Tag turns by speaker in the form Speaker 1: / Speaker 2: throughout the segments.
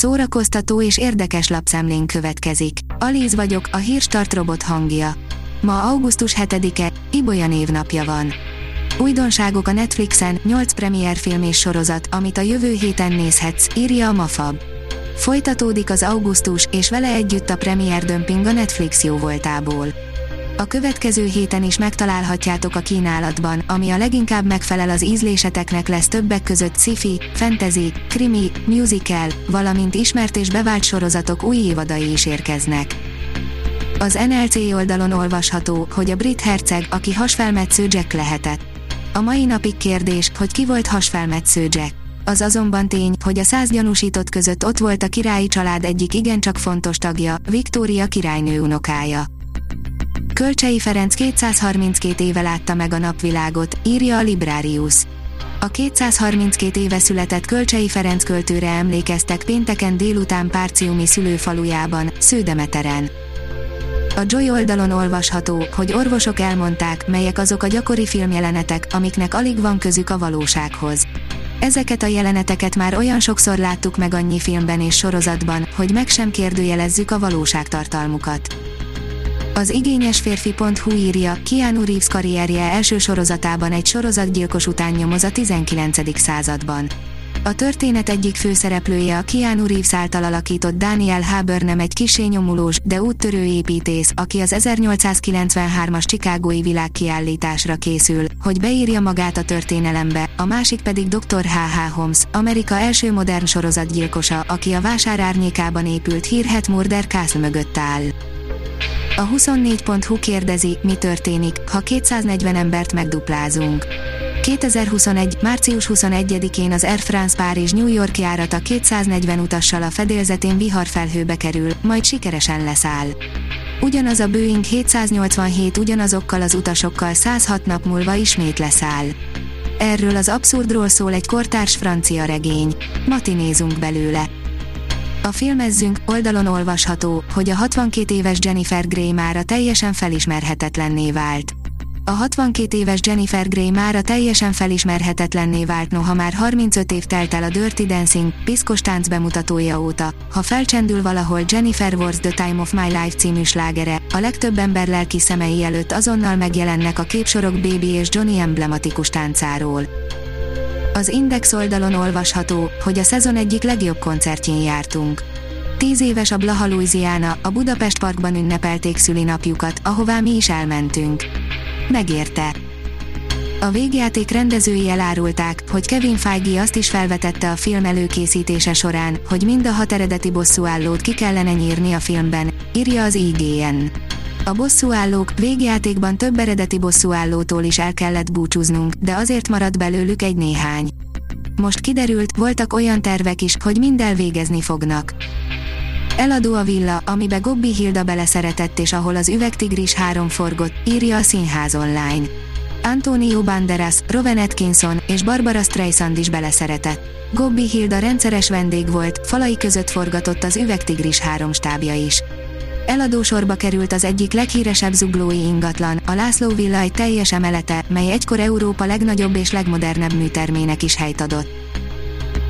Speaker 1: szórakoztató és érdekes lapszemlén következik. Alíz vagyok, a hírstart robot hangja. Ma augusztus 7-e, Ibolya névnapja van. Újdonságok a Netflixen, 8 premier film és sorozat, amit a jövő héten nézhetsz, írja a Mafab. Folytatódik az augusztus, és vele együtt a premier dömping a Netflix jó voltából. A következő héten is megtalálhatjátok a kínálatban, ami a leginkább megfelel az ízléseteknek lesz többek között sci-fi, fantasy, krimi, musical, valamint ismert és bevált sorozatok új évadai is érkeznek. Az NLC oldalon olvasható, hogy a brit herceg, aki hasfelmetsző Jack lehetett. A mai napig kérdés, hogy ki volt hasfelmetsző Jack. Az azonban tény, hogy a száz gyanúsított között ott volt a királyi család egyik igencsak fontos tagja, Viktória királynő unokája. Kölcsei Ferenc 232 éve látta meg a napvilágot, írja a Librarius. A 232 éve született Kölcsei Ferenc költőre emlékeztek pénteken délután Párciumi szülőfalujában, Sződemeteren. A Joy oldalon olvasható, hogy orvosok elmondták, melyek azok a gyakori filmjelenetek, amiknek alig van közük a valósághoz. Ezeket a jeleneteket már olyan sokszor láttuk meg annyi filmben és sorozatban, hogy meg sem kérdőjelezzük a valóságtartalmukat. Az igényes férfi.hu írja, Keanu Reeves karrierje első sorozatában egy sorozatgyilkos után nyomoz a 19. században. A történet egyik főszereplője a Keanu Reeves által alakított Daniel nem egy kisé nyomulós, de úttörő építész, aki az 1893-as Chicagói világkiállításra készül, hogy beírja magát a történelembe, a másik pedig Dr. H.H. Holmes, Amerika első modern sorozatgyilkosa, aki a vásár árnyékában épült hírhet Murder Castle mögött áll. A 24.hu kérdezi, mi történik, ha 240 embert megduplázunk. 2021. március 21-én az Air France Párizs New York járata 240 utassal a fedélzetén viharfelhőbe kerül, majd sikeresen leszáll. Ugyanaz a Boeing 787 ugyanazokkal az utasokkal 106 nap múlva ismét leszáll. Erről az abszurdról szól egy kortárs francia regény. Mati nézünk belőle. A filmezzünk oldalon olvasható, hogy a 62 éves Jennifer Grey mára teljesen felismerhetetlenné vált. A 62 éves Jennifer Grey mára teljesen felismerhetetlenné vált noha már 35 év telt el a Dirty Dancing, piszkos tánc bemutatója óta, ha felcsendül valahol Jennifer Ward's The Time of My Life című slágere, a legtöbb ember lelki szemei előtt azonnal megjelennek a képsorok Baby és Johnny emblematikus táncáról. Az Index oldalon olvasható, hogy a szezon egyik legjobb koncertjén jártunk. Tíz éves a Blaha Louisiana, a Budapest Parkban ünnepelték szülinapjukat, ahová mi is elmentünk. Megérte. A végjáték rendezői elárulták, hogy Kevin Feige azt is felvetette a film előkészítése során, hogy mind a hat eredeti bosszúállót ki kellene nyírni a filmben, írja az IGN. A bosszúállók végjátékban több eredeti bosszúállótól is el kellett búcsúznunk, de azért maradt belőlük egy néhány. Most kiderült, voltak olyan tervek is, hogy mind elvégezni fognak. Eladó a villa, amibe Gobbi Hilda beleszeretett és ahol az üvegtigris három forgott, írja a Színház online. Antonio Banderas, Rowan Atkinson és Barbara Streisand is beleszeretett. Gobbi Hilda rendszeres vendég volt, falai között forgatott az üvegtigris három stábja is. Eladósorba került az egyik leghíresebb zuglói ingatlan, a László Villa egy teljes emelete, mely egykor Európa legnagyobb és legmodernebb műtermének is helyt adott.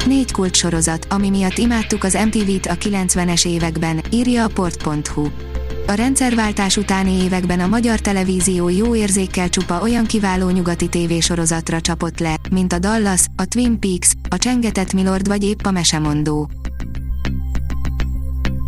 Speaker 1: Négy kult sorozat, ami miatt imádtuk az MTV-t a 90-es években, írja a port.hu. A rendszerváltás utáni években a magyar televízió jó érzékkel csupa olyan kiváló nyugati tévésorozatra csapott le, mint a Dallas, a Twin Peaks, a Csengetett Milord vagy épp a Mesemondó.